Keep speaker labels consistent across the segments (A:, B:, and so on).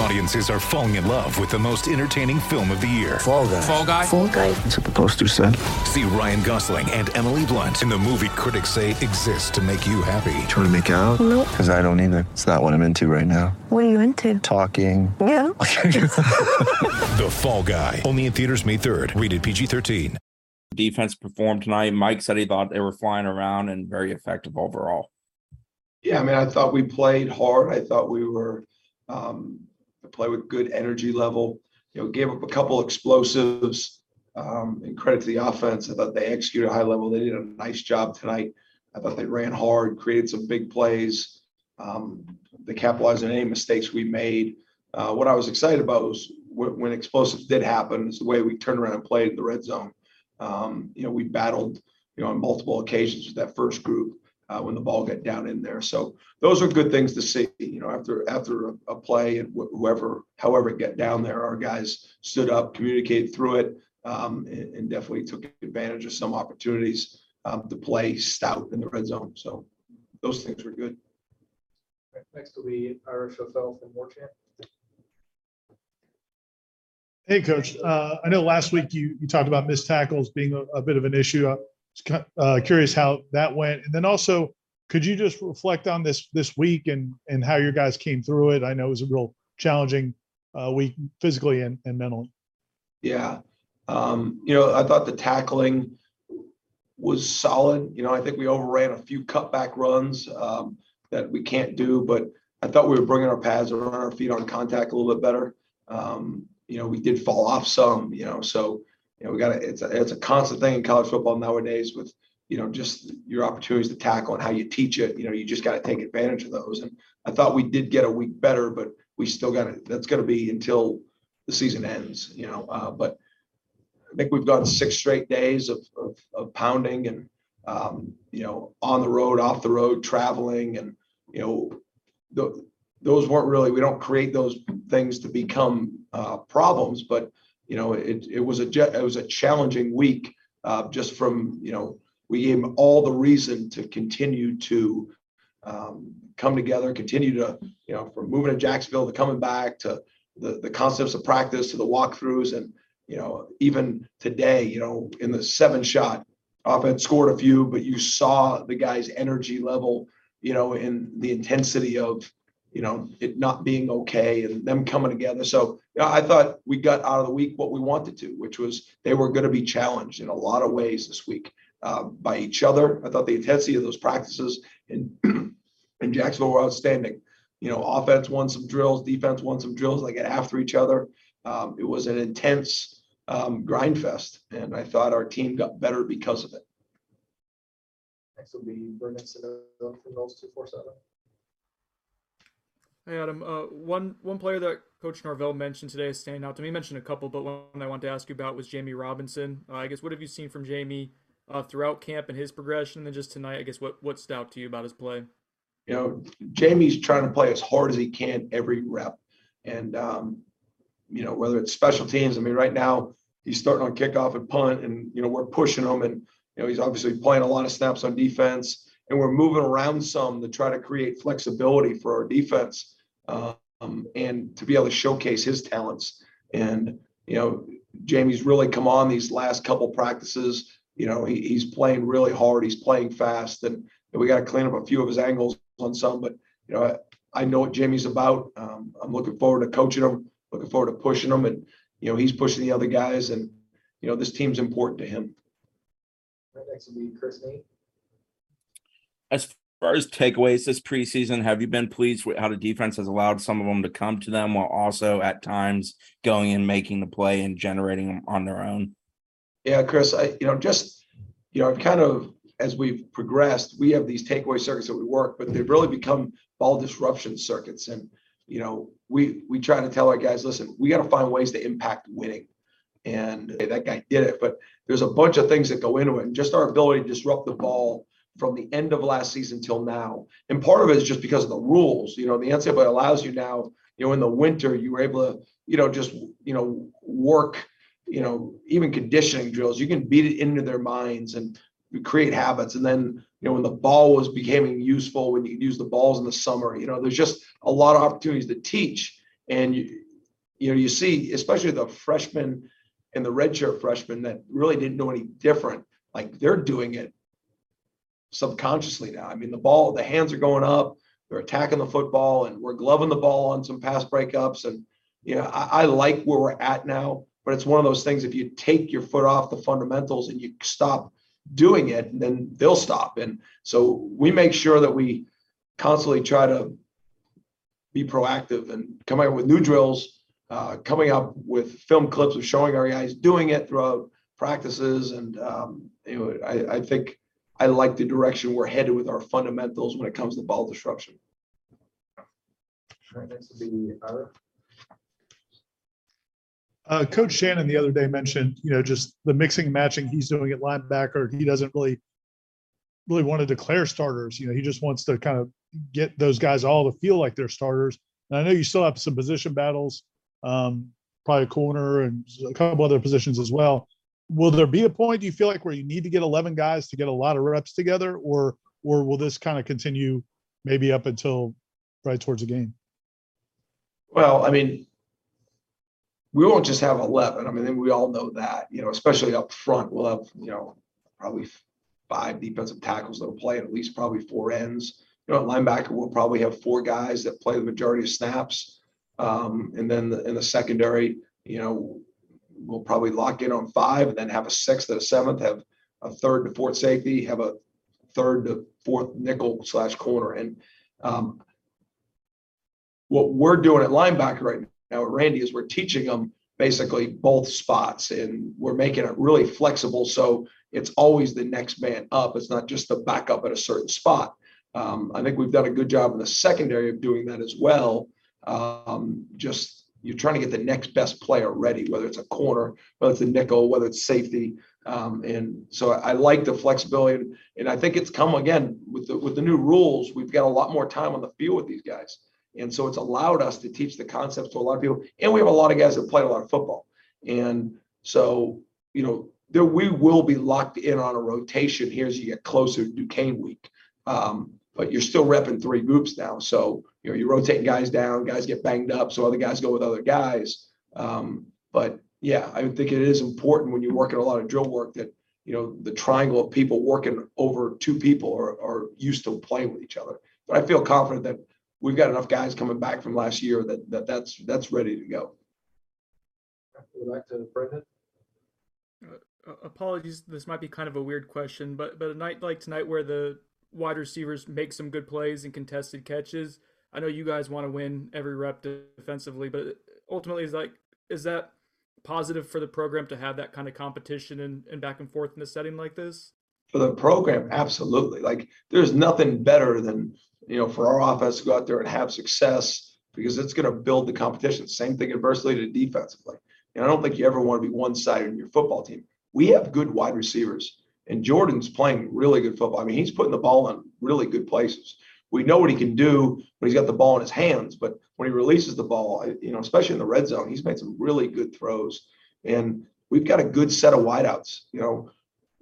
A: Audiences are falling in love with the most entertaining film of the year.
B: Fall guy.
C: Fall guy.
D: Fall guy.
B: That's what the poster said.
A: See Ryan Gosling and Emily Blunt in the movie critics say exists to make you happy.
B: Trying to make it out?
D: Nope.
B: Because I don't either. It's not what I'm into right now.
D: What are you into?
B: Talking.
D: Yeah.
A: The Fall Guy. Only in theaters May 3rd. Rated PG-13.
C: Defense performed tonight. Mike said he thought they were flying around and very effective overall.
E: Yeah, I mean, I thought we played hard. I thought we were um, play with good energy level. You know, gave up a couple explosives. Um, and credit to the offense. I thought they executed high level. They did a nice job tonight. I thought they ran hard, created some big plays. Um, they capitalized on any mistakes we made. Uh, what I was excited about was when, when explosives did happen, is the way we turned around and played in the red zone. Um, you know, we battled, you know, on multiple occasions with that first group uh, when the ball got down in there. So those are good things to see. You know, after after a, a play and wh- whoever, however it got down there, our guys stood up, communicated through it, um, and, and definitely took advantage of some opportunities um, to play stout in the red zone. So those things were good.
F: Next will be Ira Schoffel from Warchant.
G: Hey, Coach. Uh, I know last week you, you talked about missed tackles being a, a bit of an issue. Uh, curious how that went. And then also, could you just reflect on this this week and and how your guys came through it? I know it was a real challenging uh, week physically and, and mentally.
E: Yeah. Um, you know, I thought the tackling was solid. You know, I think we overran a few cutback runs um, that we can't do, but I thought we were bringing our pads around our feet on contact a little bit better. Um, you know, we did fall off some, you know, so, you know, we got it's a, it's a constant thing in college football nowadays with, you know, just your opportunities to tackle and how you teach it. You know, you just got to take advantage of those. And I thought we did get a week better, but we still got to, that's going to be until the season ends, you know, uh, but I think we've gone six straight days of, of, of pounding and, um, you know, on the road, off the road, traveling and, you know, the, those weren't really, we don't create those things to become, uh, problems, but, you know, it, it was a, it was a challenging week, uh, just from, you know, we gave all the reason to continue to, um, come together, continue to, you know, from moving to Jacksonville to coming back to the, the concepts of practice to the walkthroughs and, you know, even today, you know, in the seven shot offense scored a few, but you saw the guy's energy level, you know, in the intensity of, you know, it not being okay and them coming together. So you know, I thought we got out of the week what we wanted to, which was they were going to be challenged in a lot of ways this week uh, by each other. I thought the intensity of those practices in in Jacksonville were outstanding. You know, offense won some drills, defense won some drills. They get after each other. Um, it was an intense um, grind fest, and I thought our team got better because of it.
F: Next will be Brendan Sano from Noles two four seven.
H: Hey Adam, uh, one one player that Coach Norvell mentioned today is standing out to me. He mentioned a couple, but one I wanted to ask you about was Jammie Robinson. Uh, I guess what have you seen from Jammie uh, throughout camp and his progression, and then just tonight? I guess what what stood out to you about his play?
E: You know, Jammie's trying to play as hard as he can every rep, and um, you know whether it's special teams. I mean, right now he's starting on kickoff and punt, and you know we're pushing him, and you know he's obviously playing a lot of snaps on defense, and we're moving around some to try to create flexibility for our defense, um, and to be able to showcase his talents. And you know, Jammie's really come on these last couple practices. You know, he, he's playing really hard. He's playing fast, and, and we got to clean up a few of his angles on some. But you know, I, I know what Jammie's about. Um, I'm looking forward to coaching him. Looking forward to pushing him, and you know, he's pushing the other guys, and you know, this team's important to him.
F: Right next will be Chris Nate.
C: As far as takeaways this preseason, have you been pleased with how the defense has allowed some of them to come to them while also at times going and making the play and generating them on their own?
E: Yeah, Chris, I, you know, just, you know, I've kind of, as we've progressed, we have these takeaway circuits that we work, but they've really become ball disruption circuits. And, you know, we, we try to tell our guys, listen, we got to find ways to impact winning. And hey, that guy did it, but there's a bunch of things that go into it and just our ability to disrupt the ball from the end of last season till now. And part of it is just because of the rules, you know, the NCAA allows you now, you know, in the winter, you were able to, you know, just, you know, work, you know, even conditioning drills, you can beat it into their minds and create habits. And then, you know, when the ball was becoming useful, when you could use the balls in the summer, you know, there's just a lot of opportunities to teach. And you, you know, you see, especially the freshmen and the redshirt freshmen that really didn't know any different, like they're doing it subconsciously now. I mean, the ball, the hands are going up, they're attacking the football, and we're gloving the ball on some pass breakups. And you know, I, I like where we're at now, but it's one of those things. If you take your foot off the fundamentals and you stop doing it, then they'll stop. And so we make sure that we constantly try to be proactive and coming up with new drills, uh, coming up with film clips of showing our guys doing it throughout practices. And um, you know, I, I think I like the direction we're headed with our fundamentals when it comes to ball disruption.
F: All right, next will be Ira.
G: Uh, Coach Shannon the other day mentioned, you know, just the mixing and matching he's doing at linebacker. He doesn't really, really want to declare starters. You know, he just wants to kind of get those guys all to feel like they're starters. And I know you still have some position battles, um, probably a corner and a couple other positions as well. Will there be a point do you feel like where you need to get 11 guys to get a lot of reps together, or or will this kind of continue maybe up until right towards the game?
E: Well, I mean, we won't just have 11. I mean, we all know that, you know, especially up front, we'll have, you know, probably five defensive tackles that'll play at least probably four ends. You know, linebacker, we'll probably have four guys that play the majority of snaps. Um, and then the, in the secondary, you know, we'll probably lock in on five and then have a sixth and a seventh, have a third to fourth safety, have a third to fourth nickel slash corner. And um, what we're doing at linebacker right now at Randy is we're teaching them basically both spots and we're making it really flexible. So it's always the next man up. It's not just the backup at a certain spot. Um, I think we've done a good job in the secondary of doing that as well. Um, just you're trying to get the next best player ready, whether it's a corner, whether it's a nickel, whether it's safety. Um, and so I, I, like the flexibility, and, I think it's come again with the with the new rules. We've got a lot more time on the field with these guys, and so it's allowed us to teach the concepts to a lot of people. And we have a lot of guys that played a lot of football, and so you know there we will be locked in on a rotation here as you get closer to Duquesne week. Um, but you're still repping three groups now. So, you know, you're rotating guys down, guys get banged up, so other guys go with other guys. Um, but yeah, I think it is important when you're working a lot of drill work that, you know, the triangle of people working over two people are, are used to playing with each other. But I feel confident that we've got enough guys coming back from last year that, that that's that's ready to go.
F: Go back to Brendan.
H: Uh, apologies, this might be kind of a weird question, but but a night like tonight where the wide receivers make some good plays and contested catches. I know you guys want to win every rep defensively, but ultimately, is like is that positive for the program to have that kind of competition and, and back and forth in a setting like this?
E: For the program, absolutely. Like there's nothing better than you know for our offense to go out there and have success because it's going to build the competition. Same thing adversely to defensively. And I don't think you ever want to be one sided in your football team. We have good wide receivers. And Jordan's playing really good football. I mean, he's putting the ball in really good places. We know what he can do when he's got the ball in his hands, but when he releases the ball, you know, especially in the red zone, he's made some really good throws. And we've got a good set of wideouts. You know,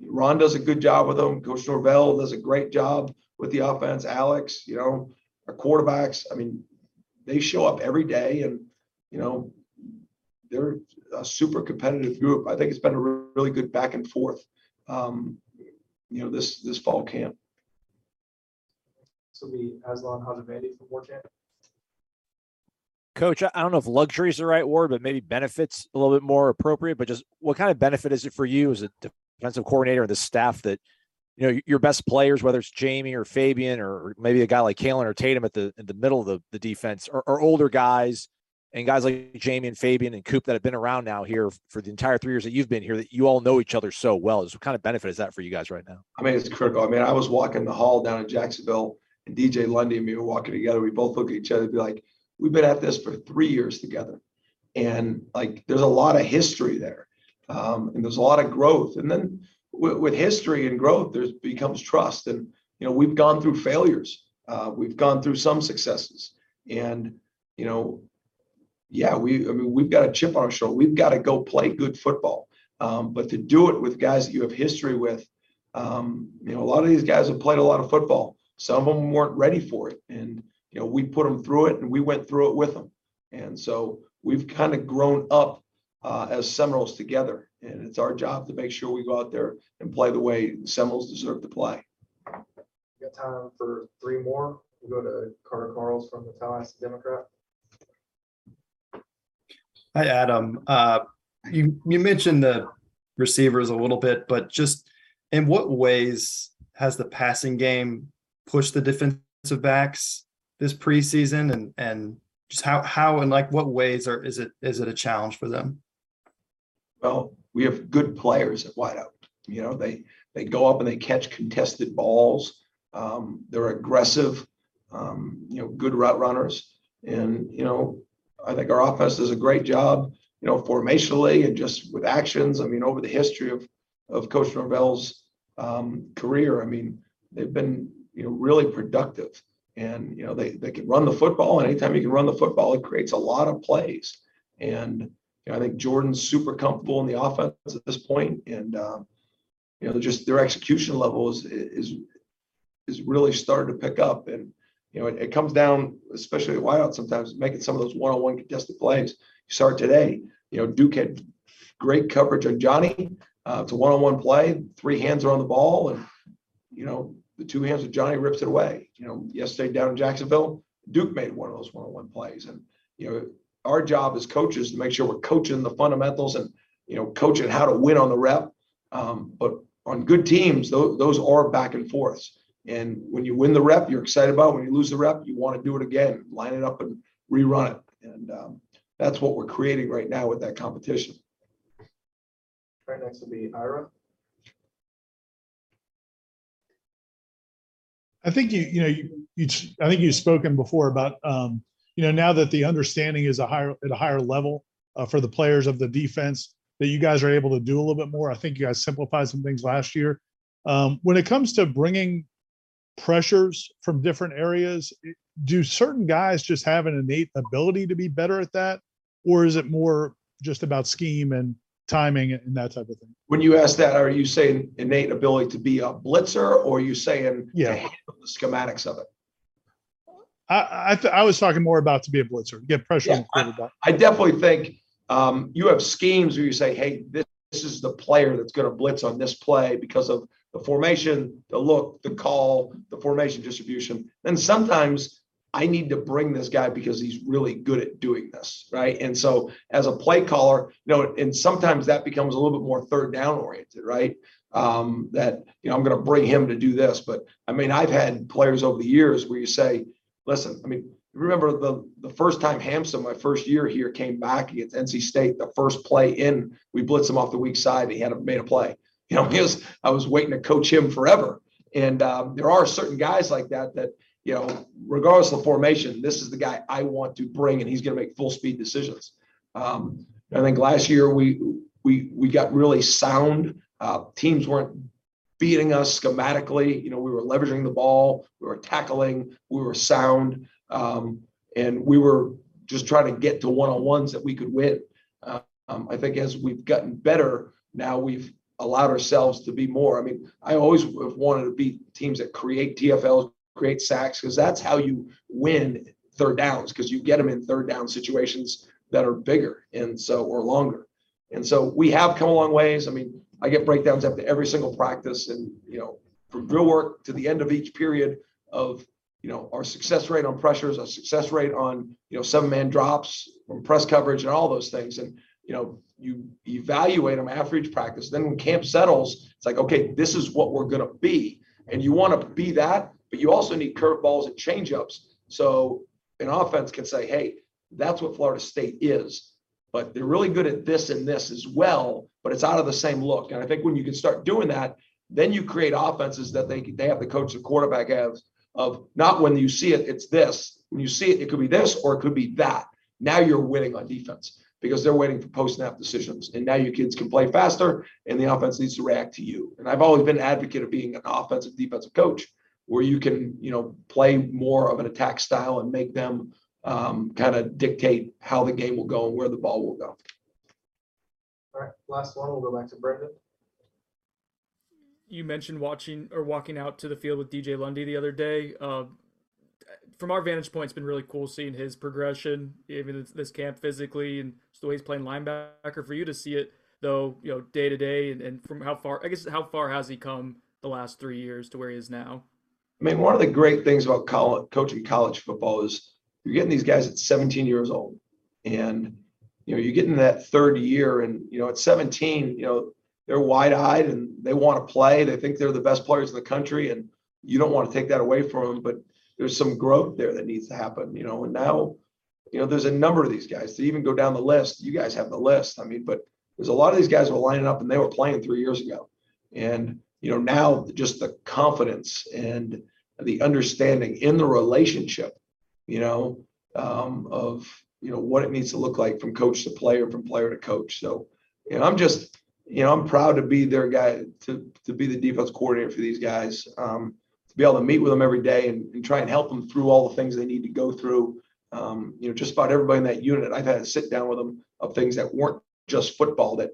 E: Ron does a good job with them. Coach Norvell does a great job with the offense. Alex, you know, our quarterbacks. I mean, they show up every day, and you know, they're a super competitive group. I think it's been a really good back and forth um, you know, this this fall camp.
F: This will be Aslan Hajimandi from Warchant.
I: Coach, I don't know if luxury is the right word, but maybe benefits a little bit more appropriate. But just what kind of benefit is it for you as a defensive coordinator and the staff that you know your best players, whether it's Jammie or Fabian or maybe a guy like Kalen or Tatum at the in the middle of the, the defense, or, or older guys, and guys like Jammie and Fabian and Coop that have been around now here for the entire three years that you've been here, that you all know each other so well. Is what kind of benefit is that for you guys right now?
E: I mean, it's critical. I mean, I was walking the hall down in Jacksonville and DJ Lundy and me were walking together. We both look at each other and be like, we've been at this for three years together. And like, there's a lot of history there. Um, and there's a lot of growth. And then with, with history and growth, there's becomes trust. And, you know, we've gone through failures. Uh, we've gone through some successes. And, you know, yeah, we, I mean, we've got a chip on our shoulder. We've got to go play good football. Um, but to do it with guys that you have history with, um, you know, a lot of these guys have played a lot of football. Some of them weren't ready for it. And, you know, we put them through it and we went through it with them. And so we've kind of grown up uh, as Seminoles together. And it's our job to make sure we go out there and play the way Seminoles deserve to play.
F: We got time for three more. We'll go to Carter Karels from the Tallahassee Democrat.
J: Hi, Adam. Uh, you, you mentioned the receivers a little bit, but just in what ways has the passing game pushed the defensive backs this preseason and, and just how, how and like what ways are, is it, is it a challenge for them?
E: Well, we have good players at wideout. You know, they, they go up and they catch contested balls. Um, they're aggressive, um, you know, good route runners. And, you know, I think our offense does a great job, you know, formationally and just with actions. I mean, over the history of, of Coach Norvell's um, career, I mean, they've been, you know, really productive. And, you know, they, they can run the football. And anytime you can run the football, it creates a lot of plays. And, you know, I think Jordan's super comfortable in the offense at this point, and um, you know, just their execution level is is is really starting to pick up. And you know, it, it comes down, especially at wideout, sometimes making some of those one-on-one contested plays. You start today. You know, Duke had great coverage on Johnny. Uh, it's a one-on-one play. Three hands are on the ball, and you know, the two hands of Johnny rips it away. You know, yesterday down in Jacksonville, Duke made one of those one-on-one plays, and you know our job as coaches to make sure we're coaching the fundamentals and you know coaching how to win on the rep. Um, but on good teams, those are back and forths. And when you win the rep, you're excited about. It. When you lose the rep, you want to do it again, line it up and rerun it. And um, that's what we're creating right now with that competition.
F: Right next will be Ira.
G: I think you, you know, you, you, I think you've spoken before about, um, you know, now that the understanding is a higher at a higher level uh, for the players of the defense, that you guys are able to do a little bit more. I think you guys simplified some things last year. Um, when it comes to bringing pressures from different areas, do certain guys just have an innate ability to be better at that, or is it more just about scheme and timing and that type of thing?
E: When you ask that, are you saying innate ability to be a blitzer, or are you saying
G: yeah.
E: to handle the schematics of it?
G: I I, th- I, was talking more about to be a blitzer, get pressure
E: yeah,
G: on the quarterback.
E: I, I definitely think um, you have schemes where you say, "Hey, this, this is the player that's going to blitz on this play because of the formation, the look, the call, the formation distribution." And sometimes I need to bring this guy because he's really good at doing this, right? And so, as a play caller, you know, and sometimes that becomes a little bit more third down oriented, right? Um, that you know, I'm going to bring him to do this. But I mean, I've had players over the years where you say, listen, I mean, remember the the first time Hamsah, my first year here, came back against NC State, the first play in, we blitzed him off the weak side. And he had a, made a play. You know, was I was waiting to coach him forever. And um, there are certain guys like that that you know, regardless of the formation, this is the guy I want to bring, and he's going to make full speed decisions. Um, I think last year we we we got really sound. Uh, teams weren't beating us schematically. You know, we were leveraging the ball, we were tackling, we were sound, um, and we were just trying to get to one on ones that we could win. Uh, um, I think as we've gotten better, now we've allowed ourselves to be more. I mean, I always have wanted to beat teams that create TFLs, create sacks, because that's how you win third downs, because you get them in third down situations that are bigger and so or longer. And so we have come a long ways. I mean, I get breakdowns after every single practice, and you know, from drill work to the end of each period of you know our success rate on pressures, our success rate on you know seven man drops, from press coverage, and all those things. And you know, you evaluate them after each practice. Then when camp settles, it's like, okay, this is what we're going to be, and you want to be that, but you also need curveballs and changeups. So an offense can say, hey, That's what Florida State is. But they're really good at this and this as well, but it's out of the same look. And I think when you can start doing that, then you create offenses that they, they have the coach, the quarterback has of not when you see it, it's this. When you see it, it could be this or it could be that. Now you're winning on defense because they're waiting for post snap decisions. And now your kids can play faster and the offense needs to react to you. And I've always been an advocate of being an offensive defensive coach where you can, you know, play more of an attack style and make them um, kind of dictate how the game will go and where the ball will go.
F: All right, last one, we'll go back to Brendan.
H: You mentioned watching or walking out to the field with DJ Lundy the other day. Uh, from our vantage point, it's been really cool seeing his progression, even this, camp physically, and just the way he's playing linebacker. For you to see it, though, you know, day to day, and, and from how far, I guess, how far has he come the last three years to where he is now?
E: I mean, one of the great things about college, coaching college football is you're getting these guys at 17 years old, and you know, you get in that third year, and you know, at 17, you know, they're wide-eyed and they want to play. They think they're the best players in the country, and you don't want to take that away from them. But there's some growth there that needs to happen, you know. And now, you know, there's a number of these guys to even go down the list. You guys have the list. I mean, but there's a lot of these guys who are lining up and they were playing three years ago, and you know, now just the confidence and the understanding in the relationship, you know, um, of you know what it needs to look like from coach to player, from player to coach. So, you know, I'm just, you know, I'm proud to be their guy to to be the defense coordinator for these guys. Um, be able to meet with them every day and, and try and help them through all the things they need to go through. Um, you know, just about everybody in that unit, I've had to sit down with them of things that weren't just football that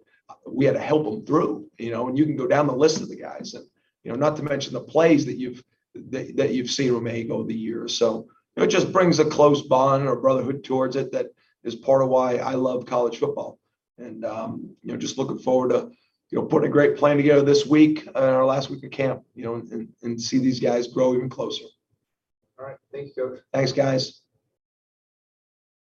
E: we had to help them through. You know, and you can go down the list of the guys, and you know, not to mention the plays that you've that, that you've seen Romeg over the years. So you know, it just brings a close bond or brotherhood towards it that is part of why I love college football. And um, you know, just looking forward to you know putting a great plan together this week, uh, our last week of camp. You know, and, and see these guys grow even closer.
F: All right, thank you, coach.
E: Thanks, guys.